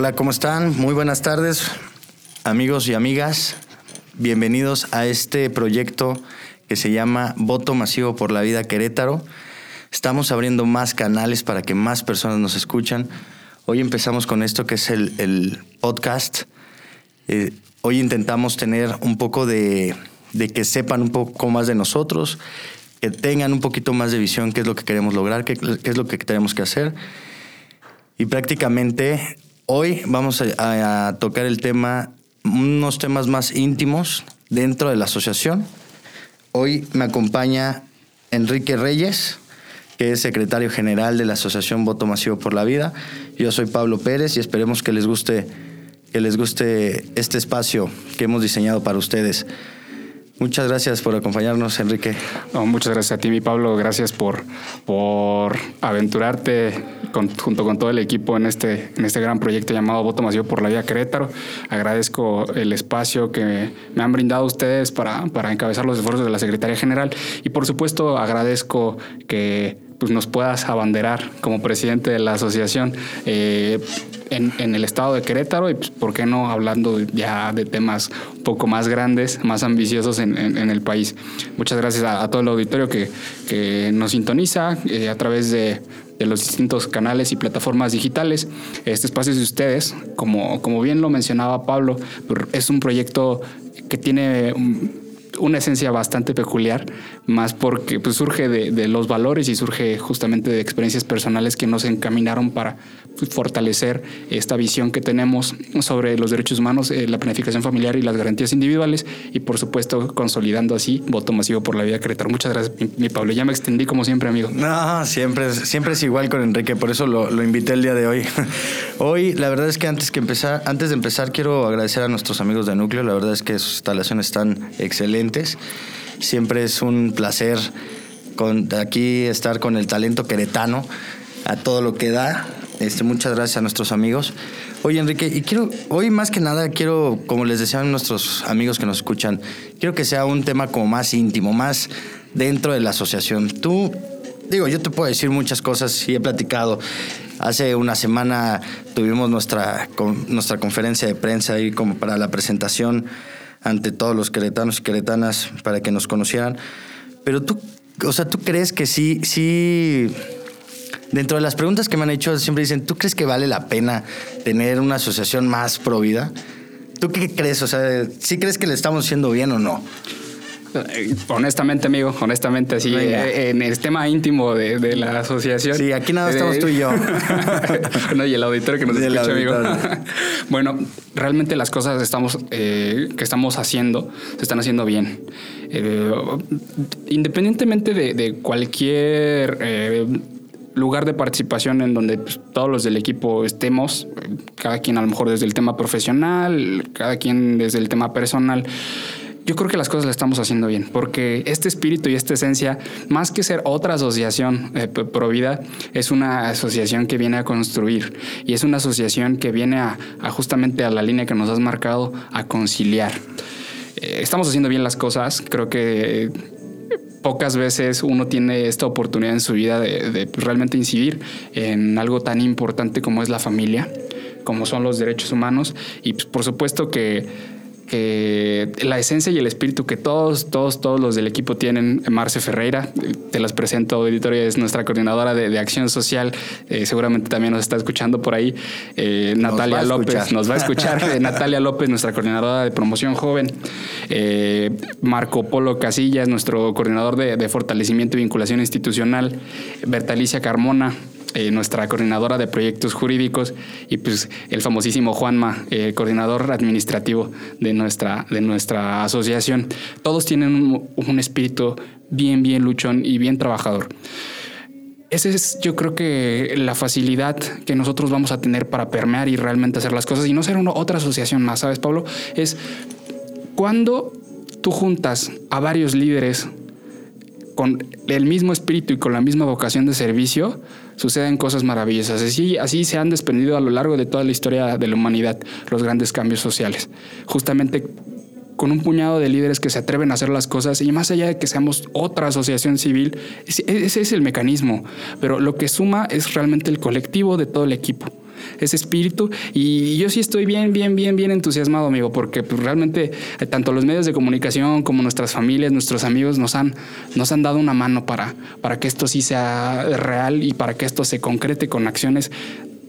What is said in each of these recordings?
Hola, ¿cómo están? Muy buenas tardes, amigos y amigas. Bienvenidos a este proyecto que se llama Voto Masivo por la Vida Querétaro. Estamos abriendo más canales para que más personas nos escuchan. Hoy empezamos con esto que es el, podcast. Eh, hoy intentamos tener un poco de, que sepan un poco más de nosotros, que tengan un poquito más de visión, qué es lo que queremos lograr, qué, qué es lo que tenemos que hacer. Y prácticamente Hoy vamos a, tocar el tema, unos temas más íntimos dentro de la asociación. Hoy me acompaña Enrique Reyes, que es secretario general de la Asociación Voto Masivo por la Vida. Yo soy Pablo Pérez y esperemos que les guste, que les guste este espacio que hemos diseñado para ustedes. Muchas gracias por acompañarnos, Enrique. muchas gracias a ti, mi Pablo. Gracias por, por aventurarte junto con todo el equipo en este, en este gran proyecto llamado Voto Masivo por la Vida Querétaro. Agradezco el espacio que me han brindado ustedes para, para encabezar los esfuerzos de la Secretaría General y, por supuesto, agradezco que pues, nos puedas abanderar como presidente de la asociación. Eh, en, el estado de Querétaro y, pues, ¿por qué no hablando ya de temas un poco más grandes, más ambiciosos en, el país? Muchas gracias a, todo el auditorio que, nos sintoniza eh, a través de, los distintos canales y plataformas digitales. Este espacio es de ustedes, como, como bien lo mencionaba Pablo, es un proyecto que tiene una esencia bastante peculiar, más porque pues, surge de, los valores y surge justamente de experiencias personales que nos encaminaron para pues, fortalecer esta visión que tenemos sobre los derechos humanos, eh, la planificación familiar y las garantías individuales y por supuesto consolidando así voto masivo por la vida Querétaro. Muchas gracias, mi, Pablo. Ya me extendí como siempre, amigo. No, siempre, siempre es igual con Enrique, por eso lo, lo invité el día de hoy. hoy, la verdad es que antes, que empezar, antes de empezar quiero agradecer a nuestros amigos de Núcleo, la verdad es que sus instalaciones están excelentes Siempre es un placer con, aquí estar con el talento queretano a todo lo que da. Este, muchas gracias a nuestros amigos. Oye, Enrique, y quiero, hoy más que nada quiero, como les decían nuestros amigos que nos escuchan, quiero que sea un tema como más íntimo, más dentro de la asociación. Tú, digo, yo te puedo decir muchas cosas y he platicado. Hace una semana tuvimos nuestra, nuestra conferencia de prensa ahí como para la presentación ante todos los queretanos y queretanas para que nos conocieran. Pero tú, o sea, ¿tú crees que sí, sí, dentro de las preguntas que me han hecho, siempre dicen, ¿tú crees que vale la pena tener una asociación más pro vida? ¿Tú qué crees? O sea, ¿sí crees que le estamos haciendo bien o no? Eh, honestamente, amigo, honestamente, así, eh, en el tema íntimo de, la asociación. Sí, aquí nada estamos tú y yo. no, y el auditorio que nos escucha, amigo. bueno, realmente las cosas estamos, eh, que estamos haciendo se están haciendo bien. independientemente de, cualquier lugar de participación en donde pues, todos los del equipo estemos, cada quien a lo mejor desde el tema profesional, cada quien desde el tema personal yo creo que las cosas las estamos haciendo bien, porque este espíritu y esta esencia, más que ser otra asociación eh, pro vida, es una asociación que viene a construir y es una asociación que viene a, justamente a la línea que nos has marcado, a conciliar. Eh, estamos haciendo bien las cosas, creo que pocas veces uno tiene esta oportunidad en su vida de, de, realmente incidir en algo tan importante como es la familia, como son los derechos humanos y pues, por supuesto que que la esencia y el espíritu que todos, todos, todos los del equipo tienen. Marce Ferreira, te las presento, auditoria, es nuestra coordinadora de, acción social. Eh, seguramente también nos está escuchando por ahí. Eh, Natalia López nos va a escuchar. Eh, Natalia López, nuestra coordinadora de promoción joven. Marco Polo Casillas, nuestro coordinador de, de fortalecimiento y vinculación institucional. Bertalicia Carmona, eh, nuestra coordinadora de proyectos jurídicos y pues el famosísimo Juanma, eh, coordinador administrativo de nuestra, de nuestra asociación. Todos tienen un, espíritu bien, bien luchón y bien trabajador. Esa es, yo creo que la facilidad que nosotros vamos a tener para permear y realmente hacer las cosas y no ser una, otra asociación más, ¿sabes, Pablo? Es cuando tú juntas a varios líderes con el mismo espíritu y con la misma vocación de servicio, suceden cosas maravillosas. Así, se han desprendido a lo largo de toda la historia de la humanidad los grandes cambios sociales. Justamente con un puñado de líderes que se atreven a hacer las cosas y más allá de que seamos otra asociación civil, ese es el mecanismo, pero lo que suma es realmente el colectivo de todo el equipo. Ese espíritu. Y yo sí estoy bien, bien, bien, bien entusiasmado, amigo, porque pues, realmente eh, tanto los medios de comunicación como nuestras familias, nuestros amigos nos han, nos han dado una mano para, para que esto sí sea real y para que esto se concrete con acciones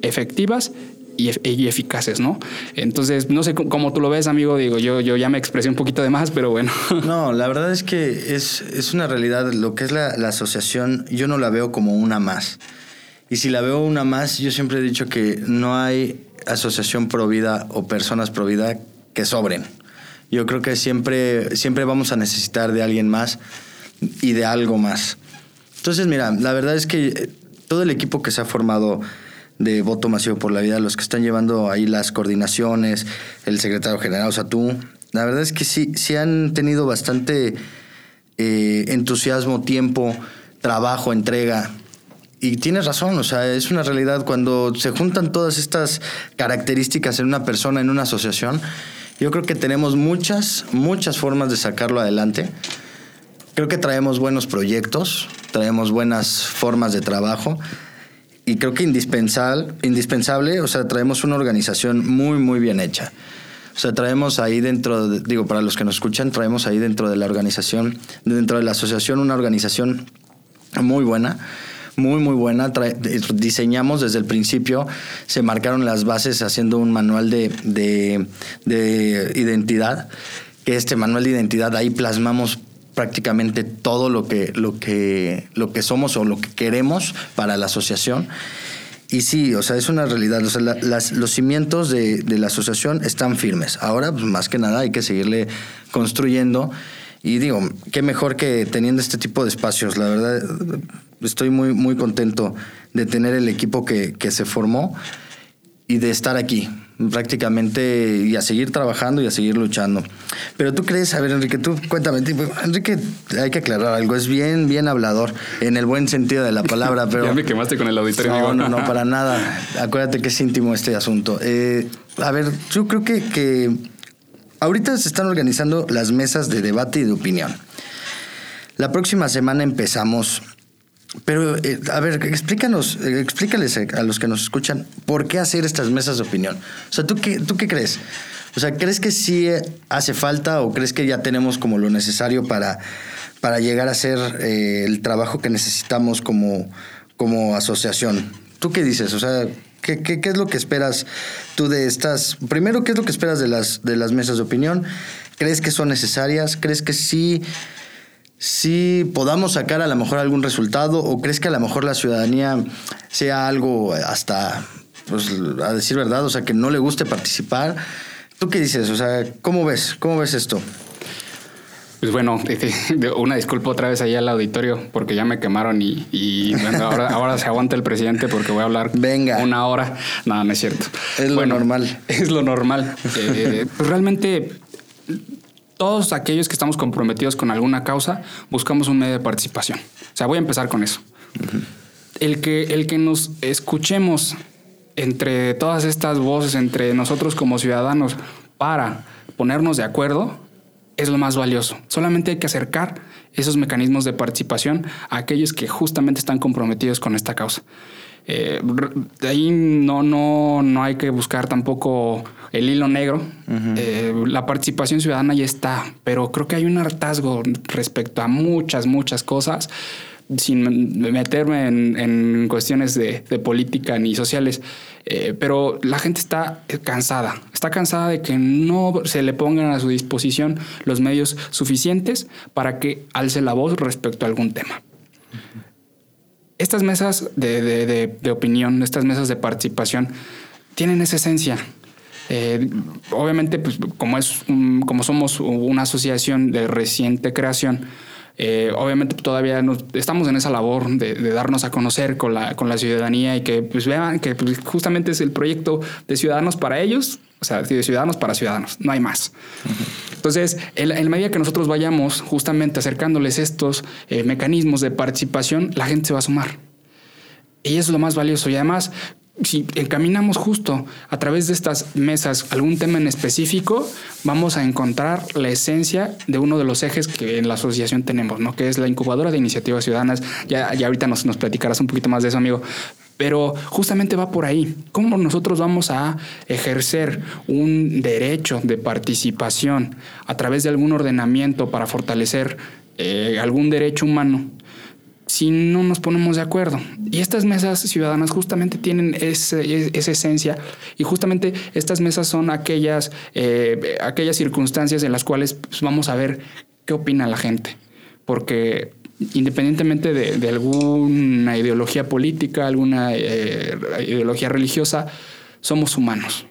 efectivas y, eficaces, ¿no? Entonces, no sé cómo tú lo ves, amigo, digo, yo, yo ya me expresé un poquito de más, pero bueno. No, la verdad es que es, es una realidad, lo que es la, la asociación, yo no la veo como una más. Y si la veo una más, yo siempre he dicho que no hay asociación pro vida o personas pro vida que sobren. Yo creo que siempre, siempre vamos a necesitar de alguien más y de algo más. Entonces, mira, la verdad es que todo el equipo que se ha formado de voto masivo por la vida, los que están llevando ahí las coordinaciones, el secretario general, o sea, tú, la verdad es que sí, sí han tenido bastante eh, entusiasmo, tiempo, trabajo, entrega. Y tienes razón, o sea, es una realidad cuando se juntan todas estas características en una persona, en una asociación, yo creo que tenemos muchas, muchas formas de sacarlo adelante. Creo que traemos buenos proyectos, traemos buenas formas de trabajo y creo que indispensable, indispensable, o sea, traemos una organización muy, muy bien hecha. O sea, traemos ahí dentro, digo, para los que nos escuchan, traemos ahí dentro de la organización, dentro de la asociación, una organización muy buena, muy, muy buena. diseñamos desde el principio, se marcaron las bases haciendo un manual de, de, de identidad, que este manual de identidad ahí plasmamos prácticamente todo lo que, lo que, lo que somos o lo que queremos para la asociación. Y sí, o sea, es una realidad. O los cimientos de, de, la asociación están firmes. Ahora, pues, más que nada, hay que seguirle construyendo. Y digo, qué mejor que teniendo este tipo de espacios. La verdad, estoy muy, muy contento de tener el equipo que, que se formó y de estar aquí prácticamente y a seguir trabajando y a seguir luchando. Pero tú crees, a ver Enrique, tú cuéntame, Enrique, hay que aclarar algo, es bien, bien hablador, en el buen sentido de la palabra, pero... ya me quemaste con el auditorio. No, no, no, para nada. Acuérdate que es íntimo este asunto. Eh, a ver, yo creo que, que ahorita se están organizando las mesas de debate y de opinión. La próxima semana empezamos pero, eh, a ver, explícanos, eh, explícales a los que nos escuchan por qué hacer estas mesas de opinión. O sea, ¿tú qué, ¿tú qué crees? O sea, ¿crees que sí hace falta o crees que ya tenemos como lo necesario para, para llegar a hacer eh, el trabajo que necesitamos como, como asociación? ¿Tú qué dices? O sea, ¿qué, qué, qué es lo que esperas tú de estas? Primero, ¿qué es lo que esperas de las, de las mesas de opinión? ¿Crees que son necesarias? ¿Crees que sí si podamos sacar a lo mejor algún resultado o crees que a lo mejor la ciudadanía sea algo hasta, pues, a decir verdad, o sea, que no le guste participar? ¿Tú qué dices? O sea, ¿cómo ves? ¿Cómo ves esto? Pues bueno, una disculpa otra vez ahí al auditorio porque ya me quemaron y, ahora, se aguanta el presidente porque voy a hablar Venga. una hora. No, no es cierto. Es lo normal. Es lo normal. Eh, pues realmente todos aquellos que estamos comprometidos con alguna causa, buscamos un medio de participación. O sea, voy a empezar con eso. el, que, el que nos escuchemos entre todas estas voces, entre nosotros como ciudadanos, para ponernos de acuerdo, es lo más valioso. Solamente hay que acercar esos mecanismos de participación a aquellos que justamente están comprometidos con esta causa. Eh, de ahí no, no, no hay que buscar tampoco el hilo negro. Eh, la participación ciudadana ya está, pero creo que hay un hartazgo respecto a muchas, muchas cosas sin meterme en, cuestiones de, política ni sociales, eh, pero la gente está cansada, está cansada de que no se le pongan a su disposición los medios suficientes para que alce la voz respecto a algún tema estas mesas de, opinión, estas mesas de participación, tienen esa esencia. Eh, obviamente, pues, como, es como somos una asociación de reciente creación, eh, obviamente todavía estamos en esa labor de, darnos a conocer con la, con la ciudadanía y que pues, vean que pues, justamente es el proyecto de Ciudadanos para ellos, o sea, de Ciudadanos para Ciudadanos, no hay más. Entonces, en, medida que nosotros vayamos justamente acercándoles estos eh, mecanismos de participación, la gente se va a sumar. Y eso es lo más valioso. Y además, si encaminamos justo a través de estas mesas algún tema en específico, vamos a encontrar la esencia de uno de los ejes que en la asociación tenemos, ¿no? que es la incubadora de iniciativas ciudadanas. Ya, ya ahorita nos, nos platicarás un poquito más de eso, amigo. Pero justamente va por ahí. ¿Cómo nosotros vamos a ejercer un derecho de participación a través de algún ordenamiento para fortalecer eh, algún derecho humano si no nos ponemos de acuerdo. Y estas mesas ciudadanas justamente tienen esa esencia y justamente estas mesas son aquellas, eh, aquellas circunstancias en las cuales pues, vamos a ver qué opina la gente. Porque independientemente de, alguna ideología política, alguna eh, ideología religiosa, somos humanos.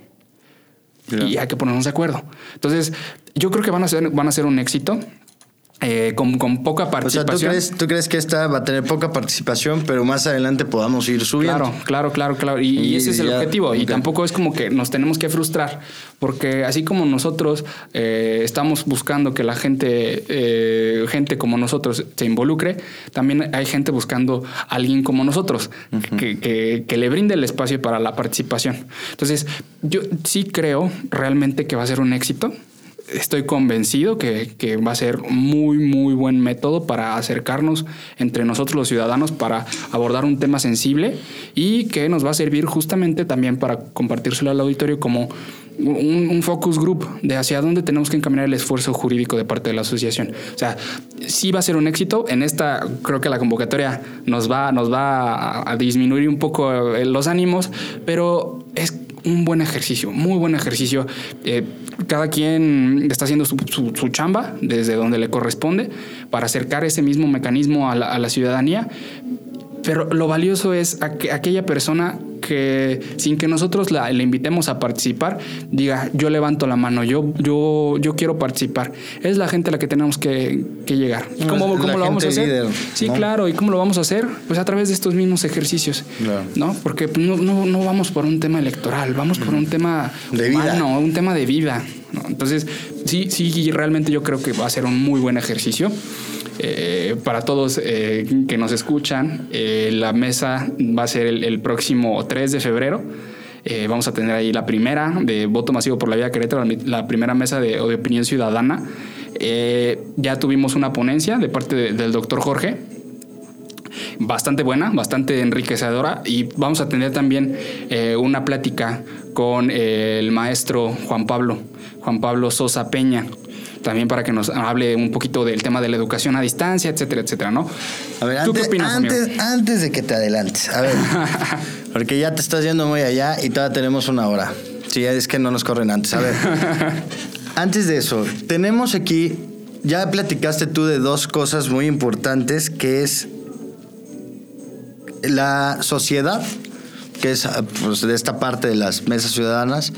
Y hay que ponernos de acuerdo. Entonces, yo creo que van a ser, van a ser un éxito. Eh, con, poca participación. O sea, ¿tú crees, ¿tú crees, que esta va a tener poca participación, pero más adelante podamos ir subiendo? Claro, claro, claro, claro. Y, ese es el objetivo. Y tampoco es como que nos tenemos que frustrar, porque así como nosotros eh, estamos buscando que la gente, eh, gente como nosotros se involucre, también hay gente buscando a alguien como nosotros, que, que le brinde el espacio para la participación. Entonces, yo sí creo realmente que va a ser un éxito estoy convencido que, va a ser muy, muy buen método para acercarnos entre nosotros los ciudadanos para abordar un tema sensible y que nos va a servir justamente también para compartírselo al auditorio como un, focus group de hacia dónde tenemos que encaminar el esfuerzo jurídico de parte de la asociación. O sea, sí va a ser un éxito. En esta creo que la convocatoria nos va, nos va a disminuir un poco los ánimos, pero es un buen ejercicio, muy buen ejercicio. Eh, cada quien está haciendo su, chamba desde donde le corresponde para acercar ese mismo mecanismo a la, ciudadanía. Pero lo valioso es aquella persona que sin que nosotros la, le invitemos a participar, diga, yo levanto la mano, yo, yo, yo quiero participar. Es la gente a la que tenemos que, llegar. ¿Y cómo, cómo lo vamos a hacer? sí, claro. ¿Y cómo lo vamos a hacer? Pues a través de estos mismos ejercicios. ¿No? Porque no, no, no, vamos por un tema electoral, vamos por un tema de humano, un tema de vida. Entonces, sí, sí, realmente yo creo que va a ser un muy buen ejercicio. Eh, para todos eh, que nos escuchan, eh, la mesa va a ser el, próximo 3 de febrero. vamos a tener ahí la primera de voto masivo por la vía Querétaro, la primera mesa de opinión ciudadana. ya tuvimos una ponencia de parte del doctor Jorge, bastante buena, bastante enriquecedora y vamos a tener también una plática con el maestro Juan Pablo, Juan Pablo Sosa Peña, también para que nos hable un poquito del tema de la educación a distancia, etcétera, etcétera, ¿no? A ver, ¿Tú antes, qué opinas, antes, antes de que te adelantes, a ver, porque ya te estás yendo muy allá y todavía tenemos una hora. Sí, es que no nos corren antes. A ver, antes de eso, tenemos aquí, ya platicaste tú de dos cosas muy importantes, que es la sociedad, que es pues, de esta parte de las mesas ciudadanas,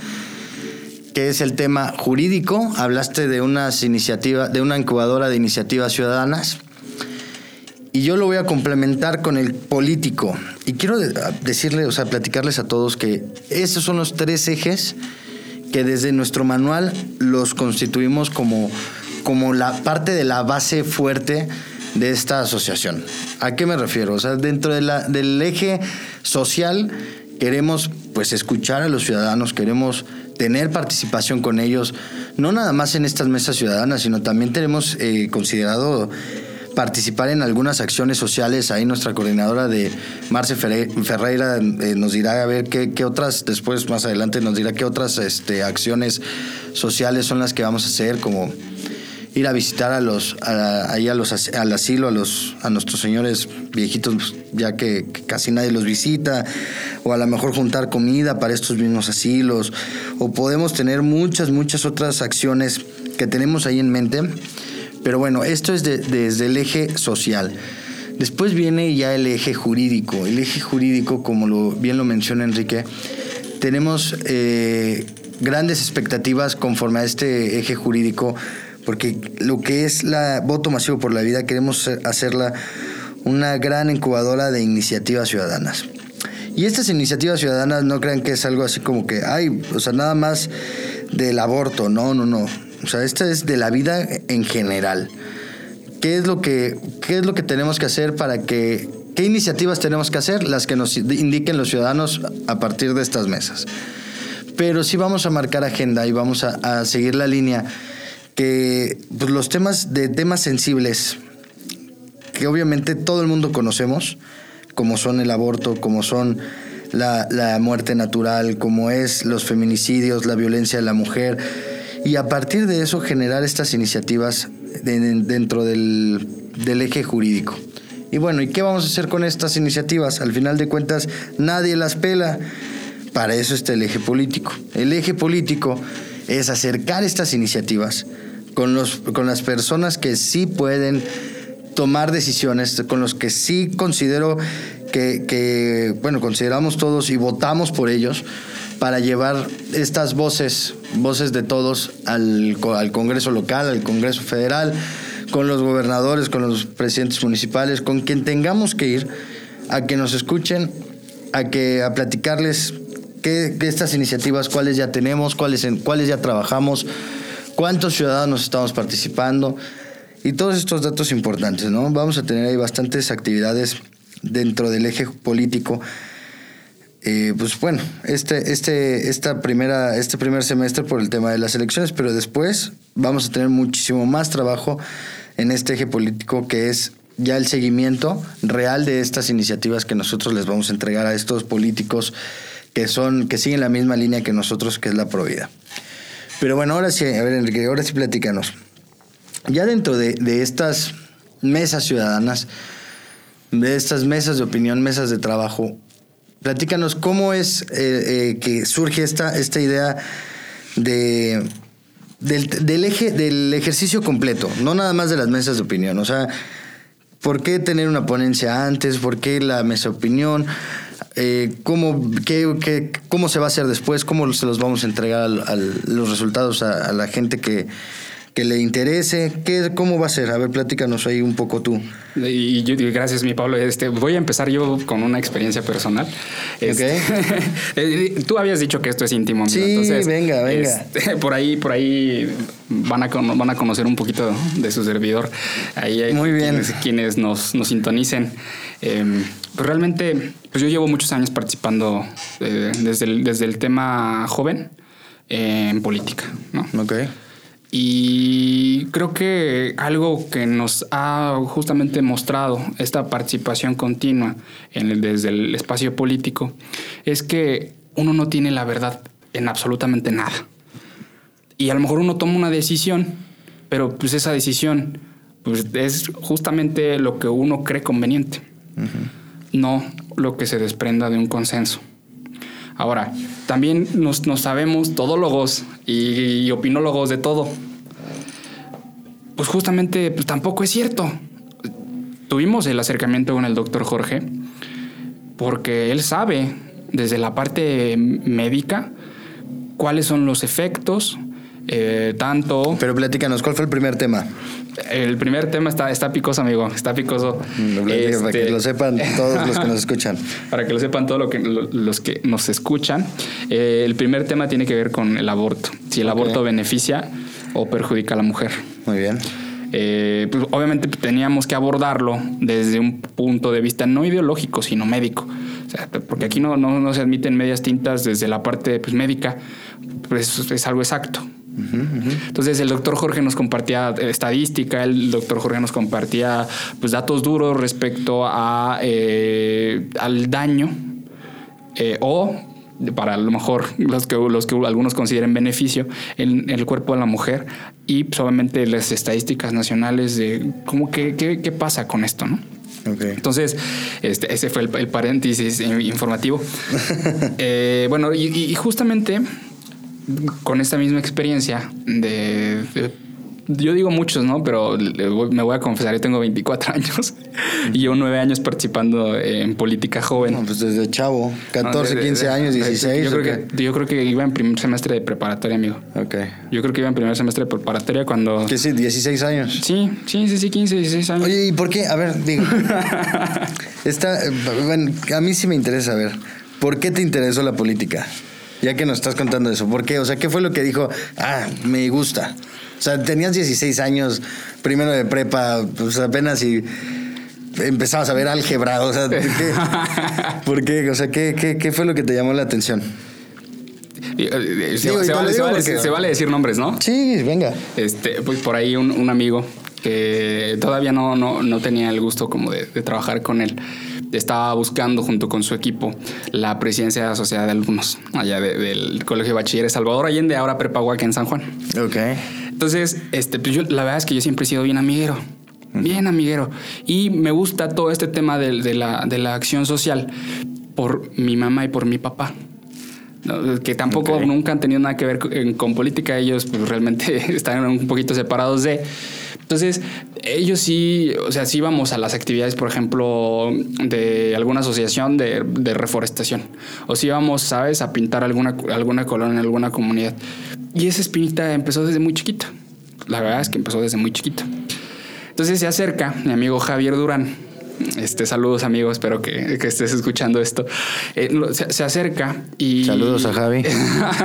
que es el tema jurídico. Hablaste de unas iniciativas, de una incubadora de iniciativas ciudadanas. Y yo lo voy a complementar con el político. Y quiero decirle, o sea, platicarles a todos que esos son los tres ejes que desde nuestro manual los constituimos como, como la parte de la base fuerte de esta asociación. ¿A qué me refiero? O sea, dentro de la, del eje social queremos pues escuchar a los ciudadanos, queremos tener participación con ellos, no nada más en estas mesas ciudadanas, sino también tenemos eh, considerado participar en algunas acciones sociales. Ahí nuestra coordinadora de Marce Ferreira eh, nos dirá a ver qué, otras, después más adelante nos dirá qué otras este, acciones sociales son las que vamos a hacer, como ir a visitar a los, ahí a los, al asilo, a, los, a nuestros señores viejitos, pues, ya que, casi nadie los visita, o a lo mejor juntar comida para estos mismos asilos, o podemos tener muchas, muchas otras acciones que tenemos ahí en mente. Pero bueno, esto es desde el eje social. Después viene ya el eje jurídico. El eje jurídico, como lo, bien lo menciona Enrique, tenemos eh, grandes expectativas conforme a este eje jurídico porque lo que es la voto masivo por la vida queremos hacerla una gran incubadora de iniciativas ciudadanas. Y estas iniciativas ciudadanas no crean que es algo así como que, ay, o sea, nada más del aborto, no, no, no. O sea, esta es de la vida en general. ¿Qué es lo que, qué es lo que tenemos que hacer para que, qué iniciativas tenemos que hacer? Las que nos indiquen los ciudadanos a partir de estas mesas. Pero sí vamos a marcar agenda y vamos a, a seguir la línea que pues, los temas de temas sensibles, que obviamente todo el mundo conocemos, como son el aborto, como son la, la muerte natural, como es los feminicidios, la violencia de la mujer, y a partir de eso generar estas iniciativas dentro del, del eje jurídico. Y bueno, ¿y qué vamos a hacer con estas iniciativas? Al final de cuentas, nadie las pela. Para eso está el eje político. El eje político es acercar estas iniciativas con, los, con las personas que sí pueden tomar decisiones, con los que sí considero que, que, bueno, consideramos todos y votamos por ellos para llevar estas voces, voces de todos al, al Congreso local, al Congreso federal, con los gobernadores, con los presidentes municipales, con quien tengamos que ir a que nos escuchen, a que a platicarles qué, estas iniciativas, cuáles ya tenemos, cuáles, cuáles ya trabajamos, cuántos ciudadanos estamos participando y todos estos datos importantes, ¿no? Vamos a tener ahí bastantes actividades dentro del eje político. Eh, pues bueno, este, este, esta primera, este primer semestre por el tema de las elecciones, pero después vamos a tener muchísimo más trabajo en este eje político que es ya el seguimiento real de estas iniciativas que nosotros les vamos a entregar a estos políticos que son que siguen la misma línea que nosotros que es la provida. Pero bueno, ahora sí, a ver Enrique, ahora sí platícanos. Ya dentro de, estas mesas ciudadanas, de estas mesas de opinión, mesas de trabajo, platícanos cómo es eh, eh, que surge esta, esta idea de del, eje, del ejercicio completo, no nada más de las mesas de opinión. O sea, ¿por qué tener una ponencia antes? ¿Por qué la mesa de opinión? Eh, ¿cómo, qué, ¿Cómo se va a hacer después? ¿Cómo se los vamos a entregar a los resultados a la gente que, que le interese? ¿Qué, ¿Cómo va a ser? A ver, platícanos ahí un poco tú. Y yo, gracias, mi Pablo. Este, voy a empezar yo con una experiencia personal. Este, eh, tú habías dicho que esto es íntimo. Sí, venga, venga. Este, por ahí, por ahí van a, van a conocer un poquito de su servidor. Ahí hay Muy bien. Quienes, nos, nos sintonicen. Em, pues realmente, pues yo llevo muchos años participando eh, desde, el, desde el tema joven en política, ¿no? Ok. Y creo que algo que nos ha justamente mostrado esta participación continua en el, desde el espacio político es que uno no tiene la verdad en absolutamente nada. Y a lo mejor uno toma una decisión, pero pues esa decisión pues, es justamente lo que uno cree conveniente, no lo que se desprenda de un consenso. Ahora, también nos, sabemos todólogos y, opinólogos de todo. Pues justamente pues tampoco es cierto. Tuvimos el acercamiento con el doctor Jorge porque él sabe desde la parte médica cuáles son los efectos, eh, tanto... Pero platícanos, ¿cuál fue el primer tema? El primer tema está, está picoso, amigo. Está picoso. para que este, lo sepan todos los que nos escuchan. para que lo sepan todos lo que, los que nos escuchan. Eh, el primer tema tiene que ver con el aborto. Si el aborto beneficia o perjudica a la mujer. Muy bien. Eh, pues obviamente teníamos que abordarlo desde un punto de vista no ideológico, sino médico. porque aquí no, no, no, se admiten medias tintas desde la parte pues, médica, pues es algo exacto. Entonces el doctor Jorge nos compartía estadística, el doctor Jorge nos compartía pues, datos duros respecto a, eh, al daño eh, o para a lo mejor los que, los que algunos consideren beneficio en, el cuerpo de la mujer y pues, obviamente las estadísticas nacionales de cómo qué, qué, pasa con esto, ¿no? Entonces, este, ese fue el, paréntesis informativo. Eh, bueno, y justamente con esta misma experiencia de, yo digo muchos, ¿no? Pero me voy a confesar, yo tengo 24 años y llevo 9 años participando en política joven. pues desde chavo, 14, 15 años, 16. Yo creo, que, yo creo que iba en primer semestre de preparatoria, amigo. Ok. Yo creo que iba en primer semestre de preparatoria cuando... ¿Qué sí? 16 años. Sí, sí, sí, sí, 15, 16 años. Oye, ¿y por qué? A ver, digo. está, bueno, a mí sí me interesa saber. ¿Por qué te interesó la política? Ya que nos estás contando eso, ¿por qué? O sea, ¿qué fue lo que dijo? Ah, me gusta. O sea, tenías 16 años, primero de prepa, pues apenas y empezabas a ver álgebra. O sea, ¿por qué? O sea, ¿qué, fue lo que te llamó la atención? Se, vale, decir nombres, ¿no? Sí, venga. Este, pues por ahí un, amigo que todavía no, no, tenía el gusto como de, trabajar con él estaba buscando junto con su equipo la presidencia de la sociedad de alumnos allá del Colegio de Bachilleres Salvador Allende, ahora Prepahuaca en San Juan. Ok. Entonces, este, pues yo, la verdad es que yo siempre he sido bien amiguero. Bien amiguero. Y me gusta todo este tema de, la, de la acción social por mi mamá y por mi papá que tampoco nunca han tenido nada que ver con, política, ellos pues, realmente están un poquito separados de... Entonces, ellos sí, o sea, sí íbamos a las actividades, por ejemplo, de alguna asociación de, reforestación. O sí íbamos, ¿sabes?, a pintar alguna, alguna colonia, alguna comunidad. Y esa espinita empezó desde muy chiquita. La verdad es que empezó desde muy chiquita. Entonces se acerca mi amigo Javier Durán, este, saludos amigos, espero que, estés escuchando esto. Eh, se, acerca y... Saludos a Javi.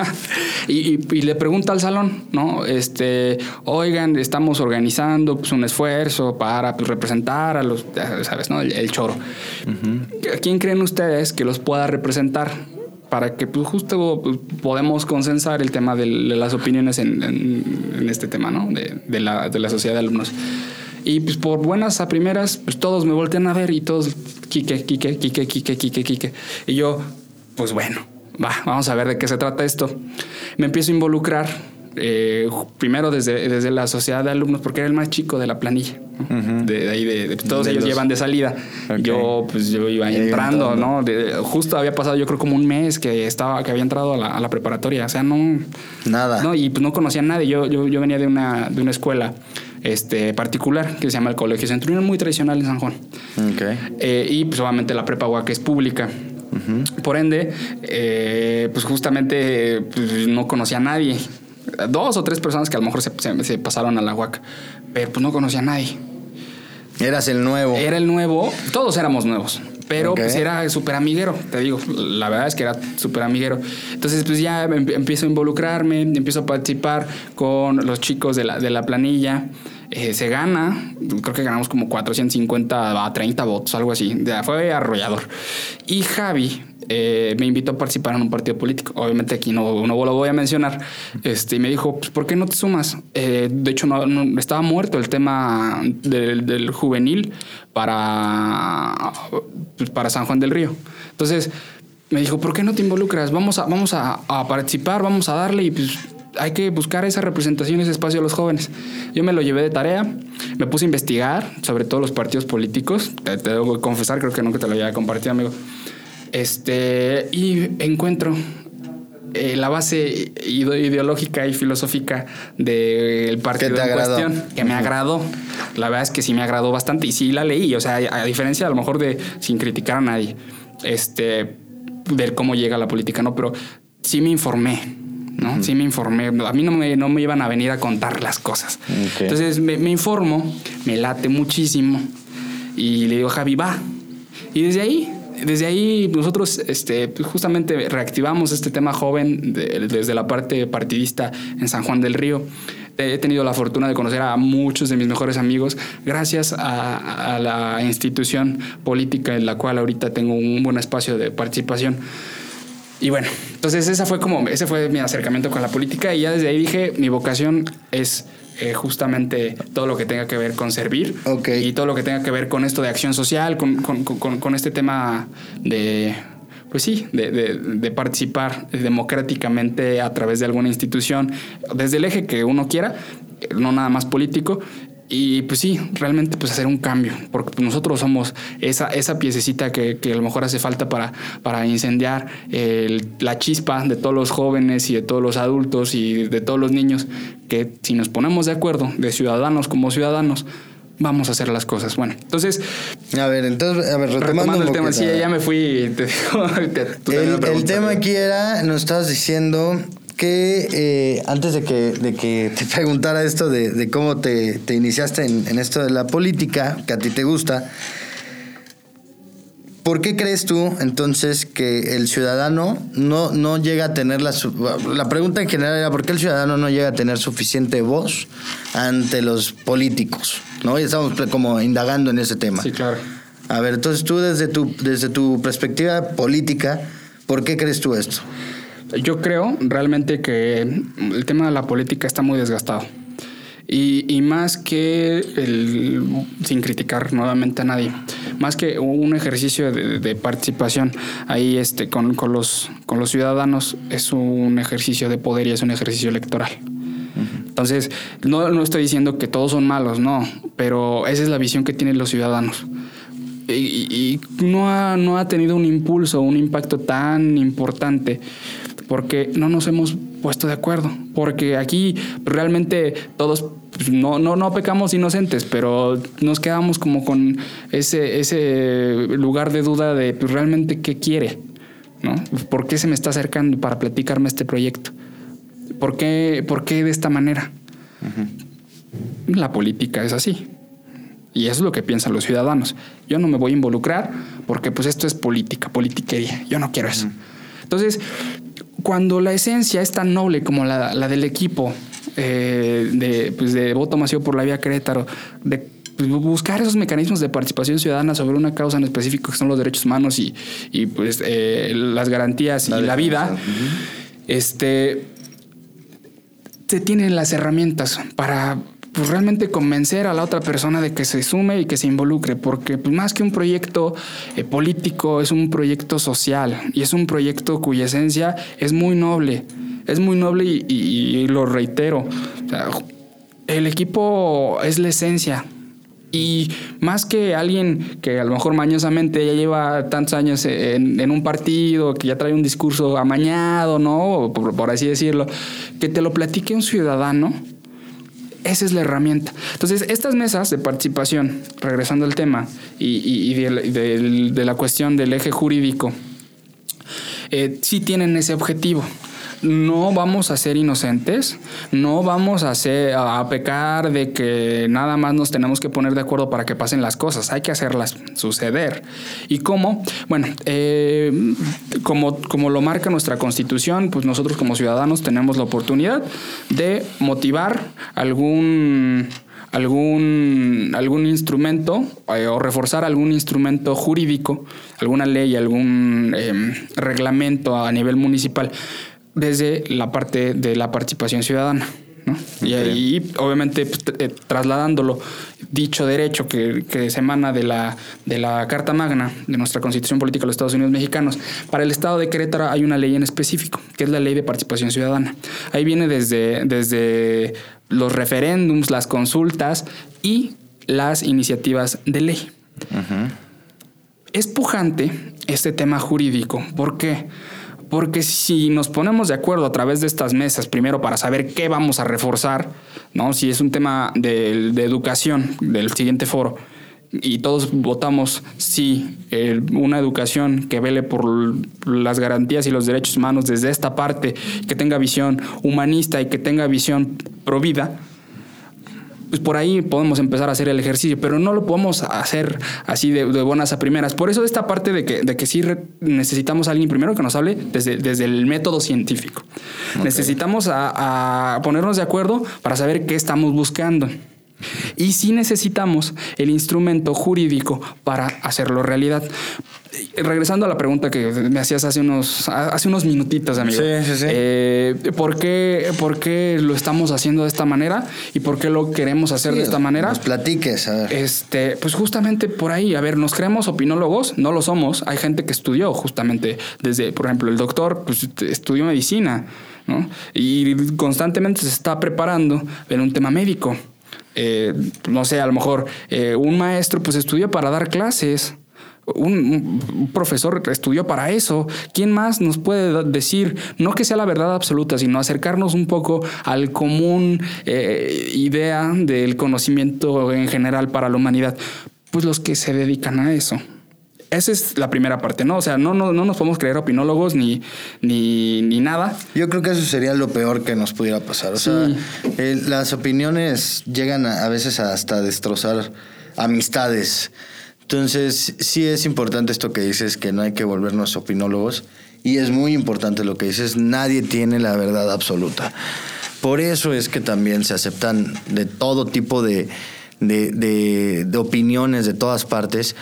y, le pregunta al salón, ¿no? Este, oigan, estamos organizando pues, un esfuerzo para pues, representar a los, ¿sabes? ¿no? El, choro. ¿A quién creen ustedes que los pueda representar? para que pues, justo pues, podemos consensar el tema de, las opiniones en, este tema, ¿no? De, la, de la sociedad de alumnos. Y pues por buenas a primeras, pues todos me voltean a ver y todos, Quique, Quique, Quique, Quique, Quique, Quique. Y yo, pues bueno, va, vamos a ver de qué se trata esto. Me empiezo a involucrar, eh, primero desde, desde la sociedad de alumnos, porque era el más chico de la planilla. de, ahí, de, todos ellos llevan de salida. Yo, pues yo iba entrando, ¿no? justo había pasado, yo creo, como un mes que estaba, que había entrado a la, a la preparatoria. O sea, no. Nada. No, y pues no conocía a nadie. Yo, yo, yo venía de una, de una escuela este, particular que se llama el Colegio Centurión, muy tradicional en San Juan. Eh, y pues obviamente la prepa que es pública. Por ende, eh, pues justamente pues, no conocía a nadie. Dos o tres personas que a lo mejor se, pasaron a la UAC, pero pues no conocía a nadie. Eras el nuevo. Era el nuevo. Todos éramos nuevos. Pero pues era súper amiguero, te digo, la verdad es que era súper amiguero. Entonces pues ya empiezo a involucrarme, empiezo a participar con los chicos de la, de la planilla. Eh, se gana, creo que ganamos como 450 a 30 votos, algo así. Fue arrollador. Y Javi eh, me invitó a participar en un partido político. Obviamente aquí no, no lo voy a mencionar. Este, y me dijo, pues, ¿por qué no te sumas? Eh, de hecho, no, estaba muerto el tema del, juvenil para, pues, para San Juan del Río. Entonces, me dijo, ¿por qué no te involucras? Vamos a, vamos a, a participar, vamos a darle y pues hay que buscar esa representación, ese espacio a los jóvenes. Yo me lo llevé de tarea, me puse a investigar sobre todos los partidos políticos. Te, debo confesar, creo que nunca te lo había compartido, amigo. Este, y encuentro eh, la base ideológica y filosófica del partido en cuestión, que me agradó. La verdad es que sí me agradó bastante y sí la leí. O sea, a, diferencia a lo mejor de sin criticar a nadie, este, ver cómo llega la política, ¿no? Pero sí me informé ¿no? Sí me informé. A mí no me, no me iban a venir a contar las cosas. Entonces me, informo, me late muchísimo y le digo, Javi, va. Y desde ahí, desde ahí nosotros este, justamente reactivamos este tema joven desde la parte partidista en San Juan del Río. He tenido la fortuna de conocer a muchos de mis mejores amigos gracias a, a la institución política en la cual ahorita tengo un buen espacio de participación. Y bueno, entonces esa fue como, ese fue mi acercamiento con la política y ya desde ahí dije, mi vocación es eh, justamente todo lo que tenga que ver con servir y todo lo que tenga que ver con esto de acción social, con, con, con, con este tema de, pues sí, de, de, de, participar democráticamente a través de alguna institución, desde el eje que uno quiera, no nada más político, y pues sí, realmente pues hacer un cambio, porque nosotros somos esa, esa piececita que, que a lo mejor hace falta para, para incendiar la chispa de todos los jóvenes y de todos los adultos y de todos los niños, que si nos ponemos de acuerdo, de ciudadanos como ciudadanos, vamos a hacer las cosas. Bueno, entonces... A ver, entonces, a ver, retomando, el tema, sí, ya me fui. Te, el, tema aquí era, nos estabas diciendo que eh, antes de que, de que te preguntara esto de, cómo te, iniciaste en, esto de la política, que a ti te gusta, ¿por qué crees tú entonces que el ciudadano no, no llega a tener la... La pregunta en general era, ¿por qué el ciudadano no llega a tener suficiente voz ante los políticos? ¿no? Y estamos como indagando en ese tema. Sí, claro. A ver, entonces tú desde tu, desde tu perspectiva política, ¿por qué crees tú esto? Yo creo realmente que el tema de la política está muy desgastado. Y, más que sin criticar nuevamente a nadie, más que un ejercicio de, participación ahí este, con, con, los, con los ciudadanos, es un ejercicio de poder y es un ejercicio electoral. Entonces, no, no estoy diciendo que todos son malos, no, pero esa es la visión que tienen los ciudadanos. Y, no, ha, no ha tenido un impulso, un impacto tan importante porque no nos hemos puesto de acuerdo. Porque aquí realmente todos pues, no, no, no pecamos inocentes, pero nos quedamos como con ese, ese lugar de duda de pues, realmente qué quiere, ¿no? ¿Por qué se me está acercando para platicarme este proyecto? ¿Por qué, por qué de esta manera? La política es así. Y eso es lo que piensan los ciudadanos. Yo no me voy a involucrar porque pues esto es política, politiquería. Yo no quiero eso. Entonces, cuando la esencia es tan noble como la, del equipo eh, de, pues de voto masivo por la vía Querétaro, de pues, buscar esos mecanismos de participación ciudadana sobre una causa en específico que son los derechos humanos y, pues eh, las garantías y la vida, este se tienen las herramientas para pues realmente convencer a la otra persona de que se sume y que se involucre, porque pues, más que un proyecto eh, político, es un proyecto social y es un proyecto cuya esencia es muy noble, es muy noble y, lo reitero, el equipo es la esencia. Y más que alguien que a lo mejor mañosamente ya lleva tantos años en, un partido, que ya trae un discurso amañado, ¿no? por así decirlo, que te lo platique un ciudadano, esa es la herramienta. Entonces, estas mesas de participación, regresando al tema, y, de, la cuestión del eje jurídico, eh, sí tienen ese objetivo no vamos a ser inocentes, no vamos a, a pecar de que nada más nos tenemos que poner de acuerdo para que pasen las cosas, hay que hacerlas suceder. ¿Y cómo? Bueno, eh, como, lo marca nuestra constitución, pues nosotros como ciudadanos tenemos la oportunidad de motivar algún algún, algún instrumento eh, o reforzar algún instrumento jurídico, alguna ley, algún em, reglamento a nivel municipal desde la parte de la participación ciudadana. Y ahí, obviamente, pues, eh, trasladándolo, dicho derecho que, se emana de la, de la Carta Magna de nuestra Constitución Política de los Estados Unidos Mexicanos, para el Estado de Querétaro hay una ley en específico, que es la Ley de Participación Ciudadana. Ahí viene desde, desde los referéndums, las consultas y las iniciativas de ley. Es pujante este tema jurídico. ¿Por qué? Porque si nos ponemos de acuerdo a través de estas mesas, primero para saber qué vamos a reforzar, ¿no? Si es un tema de, educación del siguiente foro, y todos votamos sí una educación que vele por las garantías y los derechos humanos desde esta parte, que tenga visión humanista y que tenga visión pro vida, pues por ahí podemos empezar a hacer el ejercicio, pero no lo podemos hacer así de, buenas a primeras. Por eso esta parte de que, de que sí necesitamos a alguien primero que nos hable desde, desde el método científico. Necesitamos a, ponernos de acuerdo para saber qué estamos buscando. Y sí necesitamos el instrumento jurídico para hacerlo realidad. Regresando a la pregunta que me hacías hace unos, hace unos minutitos, amigo. Sí, sí, sí. Eh, ¿por, qué, lo estamos haciendo de esta manera y por qué lo queremos hacer de esta manera? Nos platiques, a ver. Este, pues justamente por ahí, a ver, ¿nos creemos opinólogos? No lo somos. Hay gente que estudió justamente desde, por ejemplo, el doctor pues, estudió medicina, ¿no? Y constantemente se está preparando en un tema médico. Eh, no sé, a lo mejor eh, un maestro pues estudió para dar clases. Un, profesor estudió para eso. ¿Quién más nos puede decir, no que sea la verdad absoluta, sino acercarnos un poco al común eh, idea del conocimiento en general para la humanidad? Pues los que se dedican a eso esa es la primera parte, ¿no? O sea, no, no, no nos podemos creer opinólogos ni, ni, ni, nada. Yo creo que eso sería lo peor que nos pudiera pasar. O sea, las opiniones llegan a, veces hasta destrozar amistades. Entonces, sí es importante esto que dices, que no hay que volvernos opinólogos. Y es muy importante lo que dices, nadie tiene la verdad absoluta. Por eso es que también se aceptan de todo tipo de, de, de opiniones de todas partes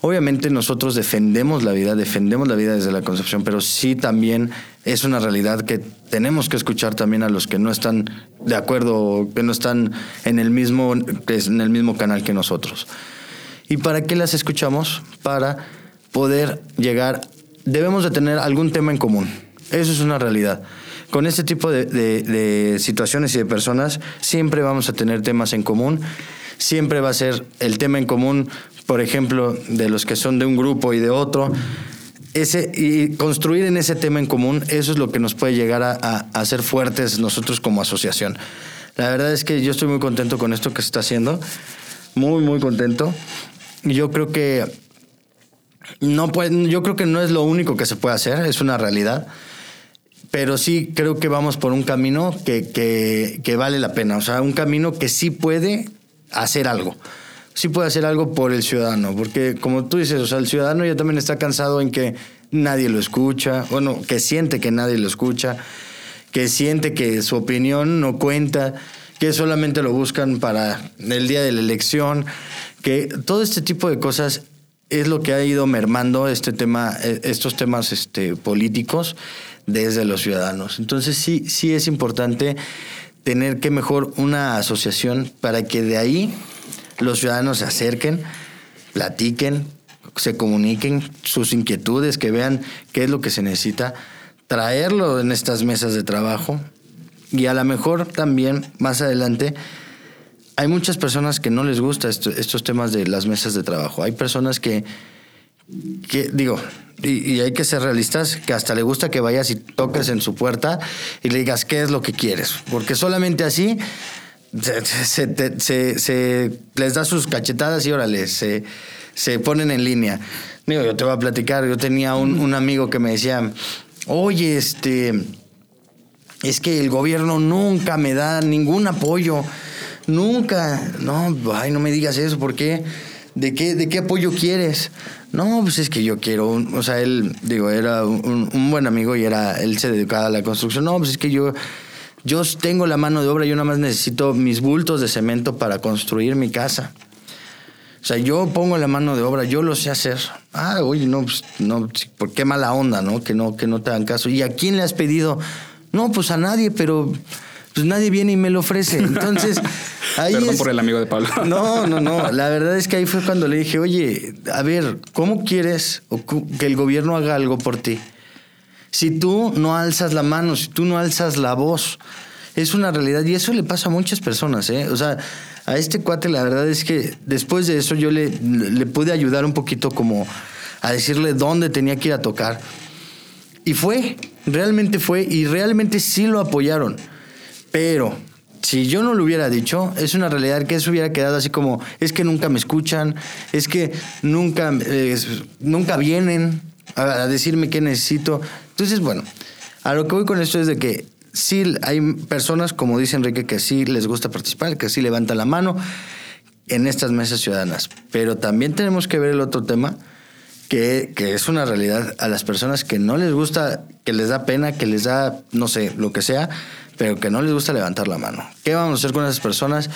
Obviamente nosotros defendemos la vida, defendemos la vida desde la concepción, pero sí también es una realidad que tenemos que escuchar también a los que no están de acuerdo, que no están en el mismo, en el mismo canal que nosotros. ¿Y para qué las escuchamos? Para poder llegar, debemos de tener algún tema en común. Eso es una realidad. Con este tipo de, de situaciones y de personas siempre vamos a tener temas en común. Siempre va a ser el tema en común, por ejemplo, de los que son de un grupo y de otro ese, y construir en ese tema en común, eso es lo que nos puede llegar a, a, ser fuertes nosotros como asociación. La verdad es que yo estoy muy contento con esto que se está haciendo, muy, muy contento. Yo creo que no puede, yo creo que no es lo único que se puede hacer, es una realidad. Pero sí creo que vamos por un camino que, que, que vale la pena, o sea, un camino que sí puede hacer algo sí puede hacer algo por el ciudadano, porque como tú dices, o sea, el ciudadano ya también está cansado en que nadie lo escucha, bueno, que siente que nadie lo escucha, que siente que su opinión no cuenta, que solamente lo buscan para el día de la elección, que todo este tipo de cosas es lo que ha ido mermando este tema, e, estos temas este, políticos desde los ciudadanos. Entonces sí, sí es importante tener que mejor una asociación para que de ahí los ciudadanos se acerquen, platiquen, se comuniquen sus inquietudes, que vean qué es lo que se necesita, traerlo en estas mesas de trabajo y a lo mejor también más adelante hay muchas personas que no les gusta estos temas de las mesas de trabajo. Hay personas que, que digo, y, hay que ser realistas, que hasta le gusta que vayas y toques en su puerta y le digas qué es lo que quieres, porque solamente así se, se, les da sus cachetadas y órale, se, se ponen en línea. Digo, yo te voy a platicar, yo tenía un, un amigo que me decía, oye, este, es que el gobierno nunca me da ningún apoyo, nunca, no, ay, no me digas eso, ¿por qué? ¿De qué, de qué apoyo quieres? No, pues es que yo quiero, o sea, él, digo, era un, buen amigo y era, él se dedicaba a la construcción, no, pues es que yo yo tengo la mano de obra, yo nada más necesito mis bultos de cemento para construir mi casa. O sea, yo pongo la mano de obra, yo lo sé hacer. Ah, oye, no, pues, no, ¿por qué mala onda, no? Que no, que no te hagan caso. ¿Y a quién le has pedido? No, pues a nadie, pero pues nadie viene y me lo ofrece. Entonces, ahí Perdón por el amigo de Pablo. No, no, no. La verdad es que ahí fue cuando le dije, oye, a ver, ¿cómo quieres que el gobierno haga algo por ti? Si tú no alzas la mano, si tú no alzas la voz, es una realidad y eso le pasa a muchas personas, ¿eh? O sea, a este cuate la verdad es que después de eso yo le, le pude ayudar un poquito como a decirle dónde tenía que ir a tocar. Y fue, realmente fue y realmente sí lo apoyaron. Pero si yo no lo hubiera dicho, es una realidad que eso hubiera quedado así como, es que nunca me escuchan, es que nunca, nunca vienen a, decirme qué necesito. Entonces, bueno, a lo que voy con esto es de que sí hay personas, como dice Enrique, que sí les gusta participar, que sí levantan la mano en estas mesas ciudadanas. Pero también tenemos que ver el otro tema, que, que, es una realidad a las personas que no les gusta, que les da pena, que les da, no sé, lo que sea, pero que no les gusta levantar la mano. ¿Qué vamos a hacer con esas personas?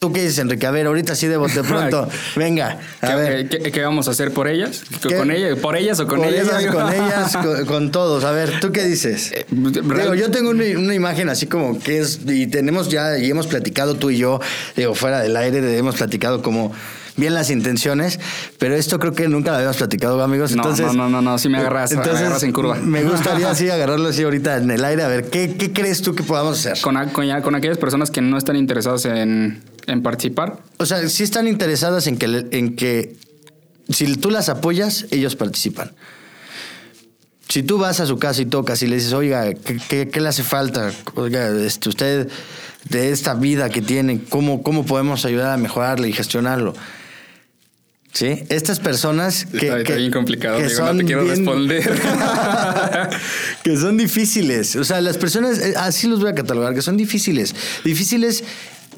¿Tú qué dices, Enrique? A ver, ahorita sí de bote pronto. Venga, a ¿Qué, ver. ¿qué, vamos a hacer por ellas? ¿Con ellas? ¿Por ellas o con ellas? con ellas, con, todos. A ver, ¿tú qué dices? Eh, digo, yo tengo una, una, imagen así como que es, y tenemos ya, y hemos platicado tú y yo, digo, fuera del aire, hemos platicado como bien las intenciones, pero esto creo que nunca lo habíamos platicado, amigos. Entonces, no, no, no, no, sí me agarras, entonces, me agarras en curva. Me gustaría así agarrarlo así ahorita en el aire, a ver, ¿qué, qué crees tú que podamos hacer? Con, con, con aquellas personas que no están interesadas en, en, participar. O sea, sí están interesadas en que, en que si tú las apoyas, ellos participan. Si tú vas a su casa y tocas y le dices, oiga, ¿qué, qué, le hace falta? Oiga, este, usted de esta vida que tiene, ¿cómo, ¿cómo podemos ayudar a mejorarle y gestionarlo? Sí, estas personas que. Está, bien complicado, que son no te quiero responder. que son difíciles. O sea, las personas, eh, así los voy a catalogar, que son difíciles. Difíciles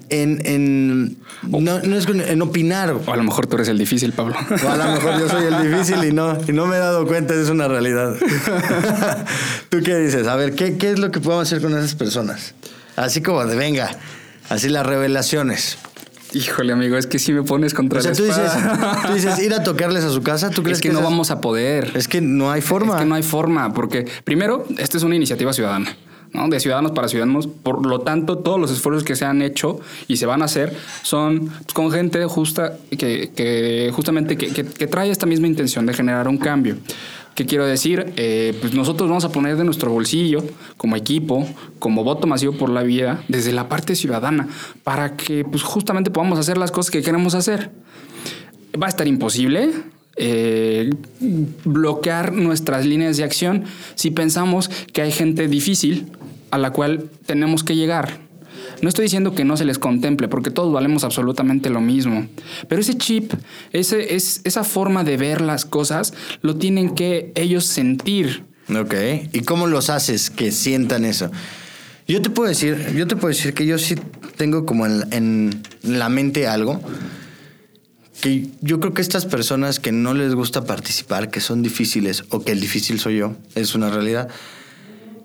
en, en no, es en opinar. O a lo mejor tú eres el difícil, Pablo. O a lo mejor yo soy el difícil y no, y no me he dado cuenta, es una realidad. ¿Tú qué dices? A ver, ¿qué, ¿qué es lo que podemos hacer con esas personas? Así como de venga, así las revelaciones. Híjole, amigo, es que si me pones contra o sea, tú dices, tú dices, ir a tocarles a su casa, ¿tú crees es que, no vamos a poder? Es que no hay forma. Es que no hay forma, porque primero, esta es una iniciativa ciudadana. ¿no? de ciudadanos para ciudadanos. Por lo tanto, todos los esfuerzos que se han hecho y se van a hacer son pues, con gente justa que, que justamente que, que, que, trae esta misma intención de generar un cambio. ¿Qué quiero decir? Eh, pues nosotros vamos a poner de nuestro bolsillo, como equipo, como voto masivo por la vida, desde la parte ciudadana, para que pues, justamente podamos hacer las cosas que queremos hacer. Va a estar imposible, eh, bloquear nuestras líneas de acción si pensamos que hay gente difícil a la cual tenemos que llegar. No estoy diciendo que no se les contemple, porque todos valemos absolutamente lo mismo. Pero ese chip, ese, es, esa forma de ver las cosas, lo tienen que ellos sentir. Ok. ¿Y cómo los haces que sientan eso? Yo te puedo decir, yo te puedo decir que yo sí tengo como en, la mente algo que yo creo que estas personas que no les gusta participar, que son difíciles o que el difícil soy yo, es una realidad.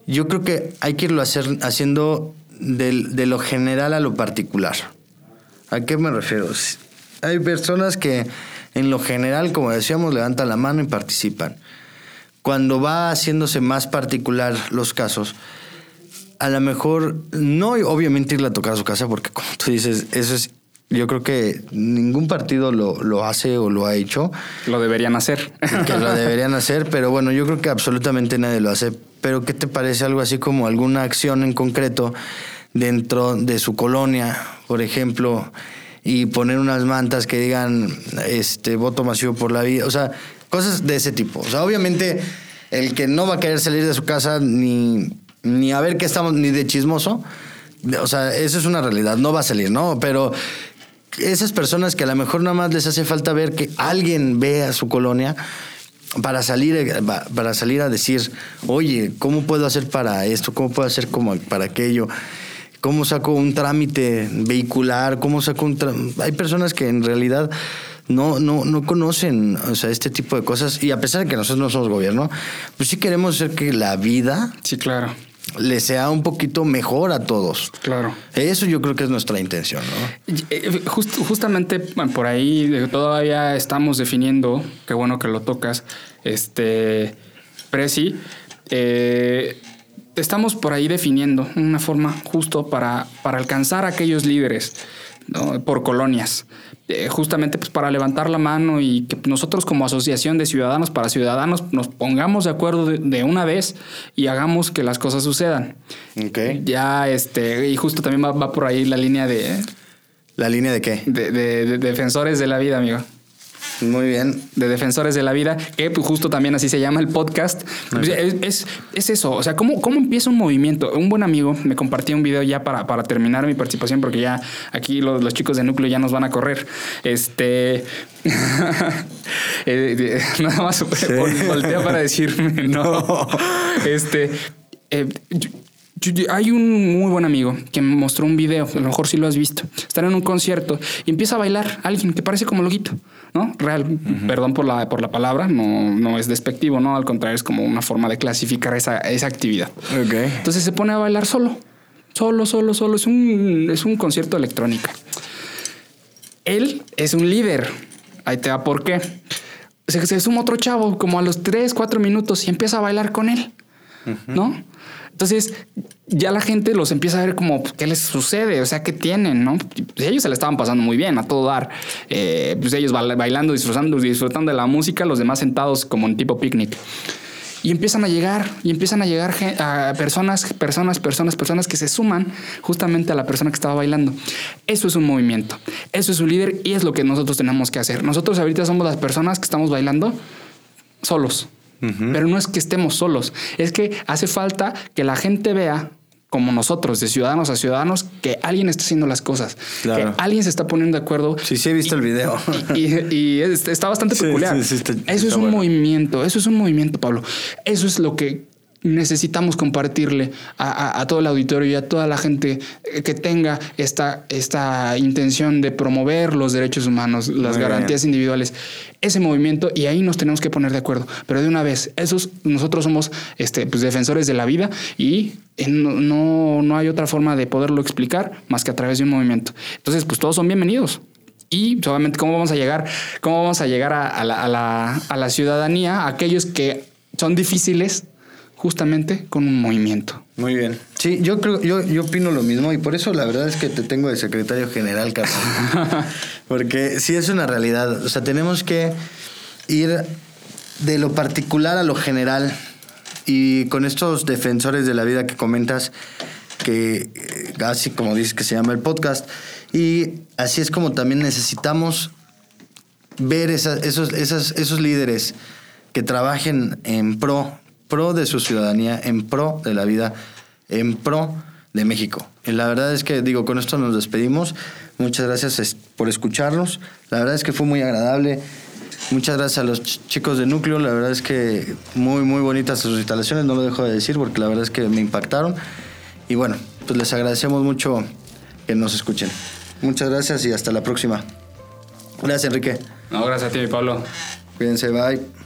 Yo creo que hay que irlo haciendo de, lo general a lo particular. ¿A qué me refiero? Hay personas que en lo general, como decíamos, levantan la mano y participan. Cuando va haciéndose más particular los casos, a lo mejor no obviamente irle a tocar a su casa, porque como tú dices, eso es, yo creo que ningún partido lo, lo hace o lo ha hecho. Lo deberían hacer. Que lo deberían hacer, pero bueno, yo creo que absolutamente nadie lo hace pero ¿qué te parece algo así como alguna acción en concreto dentro de su colonia, por ejemplo, y poner unas mantas que digan este voto masivo por la vida, o sea, cosas de ese tipo. O sea, obviamente el que no va a querer salir de su casa ni ni a ver qué estamos ni de chismoso, o sea, eso es una realidad, no va a salir, ¿no? Pero esas personas que a lo mejor nada más les hace falta ver que alguien vea su colonia para salir, eh, para salir a decir, oye, ¿cómo puedo hacer para esto? ¿Cómo puedo hacer como para aquello? ¿Cómo saco un trámite vehicular? ¿Cómo saco un Hay personas que en realidad no, no, no conocen o sea, este tipo de cosas y a pesar de que nosotros no somos gobierno, pues sí queremos hacer que la vida... Sí, claro le sea un poquito mejor a todos. Claro. Eso yo creo que es nuestra intención, ¿no? Eh, justamente por ahí todavía estamos definiendo, qué bueno que lo tocas, este, Prezi, eh, estamos por ahí definiendo una forma justo para, para alcanzar a aquellos líderes por colonias. Eh, justamente pues, para levantar la mano y que nosotros como asociación de ciudadanos para ciudadanos nos pongamos de acuerdo de, una vez y hagamos que las cosas sucedan. Okay. Ya, este, y justo también va, por ahí la línea de... ¿La línea de qué? de defensores de la vida, amigo. Muy bien. De Defensores de la Vida, que pues, justo también así se llama el podcast. Pues, es, es, eso, o sea, ¿cómo, ¿cómo empieza un movimiento? Un buen amigo me compartió un video ya para, para terminar mi participación, porque ya aquí los, los chicos de núcleo ya nos van a correr. Este. Eh, nada más voltea para decirme, no. Este. Eh, hay un muy buen amigo que me mostró un video, a lo mejor sí lo has visto. Estar en un concierto y empieza a bailar alguien que parece como loquito, ¿no? Real, perdón por la, por la palabra, no, no es despectivo, ¿no? Al contrario, es como una forma de clasificar esa, esa actividad. Entonces se pone a bailar solo, solo, solo, solo. Es un, es un concierto electrónico. Él es un líder. Ahí te va por qué. Se, se suma otro chavo como a los 3, 4 minutos y empieza a bailar con él, ¿no? Entonces, ya la gente los empieza a ver como, pues, ¿qué les sucede? O sea, ¿qué tienen? ¿no? Pues ellos se le estaban pasando muy bien, a todo dar. Eh, pues ellos bailando, disfrutando, disfrutando de la música, los demás sentados como en tipo picnic. Y empiezan a llegar, y empiezan a llegar a personas, personas, personas, personas que se suman justamente a la persona que estaba bailando. Eso es un movimiento, eso es un líder y es lo que nosotros tenemos que hacer. Nosotros ahorita somos las personas que estamos bailando solos pero no es que estemos solos, es que hace falta que la gente vea como nosotros, de ciudadanos a ciudadanos, que alguien está haciendo las cosas, que alguien se está poniendo de acuerdo. Sí, sí, he visto el video. Y, está bastante peculiar. eso es un movimiento, eso es un movimiento, Pablo. Eso es lo que necesitamos compartirle a, todo el auditorio y a toda la gente que tenga esta, esta intención de promover los derechos humanos, las garantías individuales, ese movimiento y ahí nos tenemos que poner de acuerdo. Pero de una vez, esos, nosotros somos este, pues, defensores de la vida y no, no hay otra forma de poderlo explicar más que a través de un movimiento. Entonces, pues todos son bienvenidos. Y solamente cómo vamos a llegar, cómo vamos a llegar a, la, a, la, a la ciudadanía, aquellos que son difíciles justamente con un movimiento. Muy bien. Sí, yo creo, yo, yo opino lo mismo y por eso la verdad es que te tengo de secretario general, Carlos. Porque sí es una realidad. O sea, tenemos que ir de lo particular a lo general. Y con estos defensores de la vida que comentas, que eh, así como dices que se llama el podcast, y así es como también necesitamos ver esos, esos, esos líderes que trabajen en pro, pro de su ciudadanía, en pro de la vida, en pro de México. Y la verdad es que, digo, con esto nos despedimos. Muchas gracias por escucharnos. La verdad es que fue muy agradable. Muchas gracias a los chicos de Núcleo. La verdad es que muy, muy bonitas sus instalaciones. No lo dejo de decir porque la verdad es que me impactaron. Y bueno, pues les agradecemos mucho que nos escuchen. Muchas gracias y hasta la próxima. Gracias, Enrique. No, gracias a ti, Pablo. Cuídense, bye.